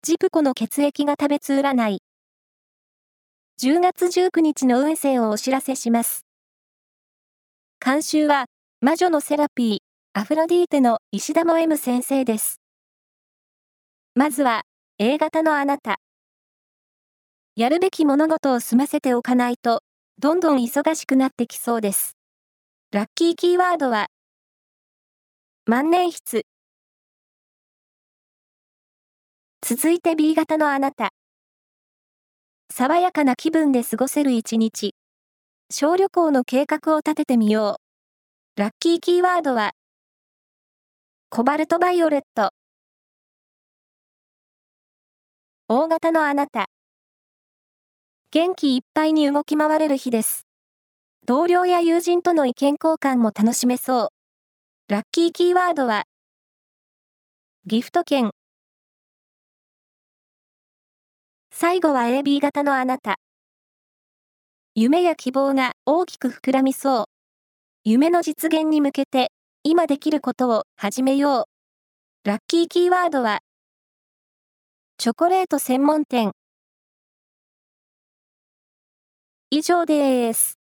ジプコの血液が食べつ占い。10月19日の運勢をお知らせします。監修は、魔女のセラピー、アフロディーテの石田も M 先生です。まずは、A 型のあなた。やるべき物事を済ませておかないと、どんどん忙しくなってきそうです。ラッキーキーワードは、万年筆。続いて B 型のあなた。爽やかな気分で過ごせる一日。小旅行の計画を立ててみよう。ラッキーキーワードは、コバルトバイオレット。大型のあなた。元気いっぱいに動き回れる日です。同僚や友人との意見交換も楽しめそう。ラッキーキーワードは、ギフト券。最後は AB 型のあなた。夢や希望が大きく膨らみそう。夢の実現に向けて、今できることを始めよう。ラッキーキーワードは、チョコレート専門店。以上です。